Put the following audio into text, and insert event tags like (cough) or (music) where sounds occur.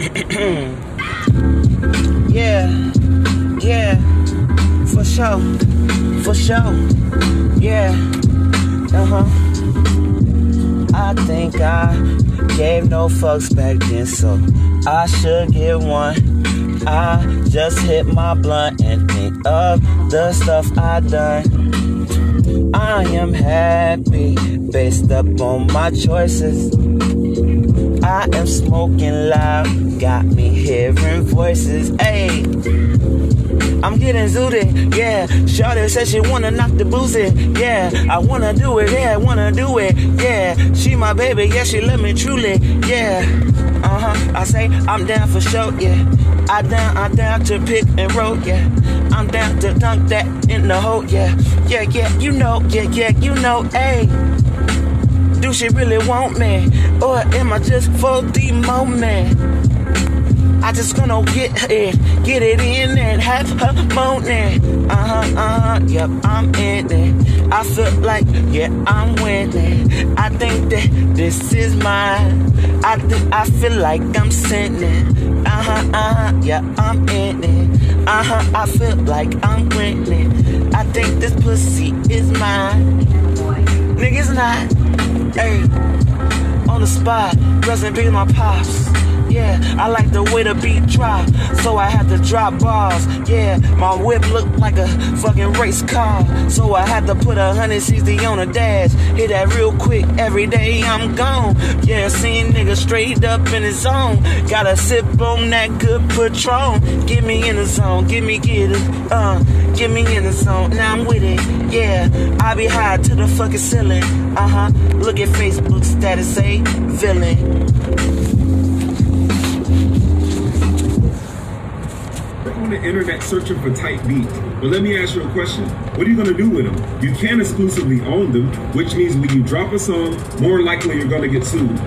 (clears throat) yeah, yeah, for sure, for sure, yeah, uh huh. I think I gave no fucks back then, so I should get one. I just hit my blunt and think of the stuff I done. I am happy based up on my choices. I am smoking loud, got me hearing voices. Hey, I'm getting zooted, yeah. Shawty said she wanna knock the boozy, yeah. I wanna do it, yeah, I wanna do it, yeah. She my baby, yeah, she love me truly, yeah. Uh huh. I say I'm down for sure, yeah. I down, I down to pick and roll, yeah. I'm down to dunk that in the hole, yeah. Yeah, yeah, you know, yeah, yeah, you know, hey. Do she really want me? Or am I just for the moment? I just gonna get it, get it in and have her moaning. Uh huh, uh huh, yep, I'm in it. I feel like, yeah, I'm winning. I think that this is mine. I think I feel like I'm sinning. Uh huh, uh huh, yeah, I'm in it. Uh huh, I feel like I'm winning. I think this pussy is mine. Niggas not. Hey, on the spot, rest in peace, my pops. Yeah, I like the way the beat drop, so I had to drop bars. Yeah, my whip looked like a fucking race car, so I had to put a hundred sixty on the dash. Hit that real quick, every day I'm gone. Yeah, seeing niggas straight up in the zone. Gotta sip on that good Patron. Get me in the zone, get me get it, uh, get me in the zone. Now I'm with it, yeah. I be high to the fucking ceiling, uh huh. Look at Facebook status, say villain. On the internet searching for tight beats. But let me ask you a question. What are you gonna do with them? You can't exclusively own them, which means when you drop a song, more likely you're gonna get sued.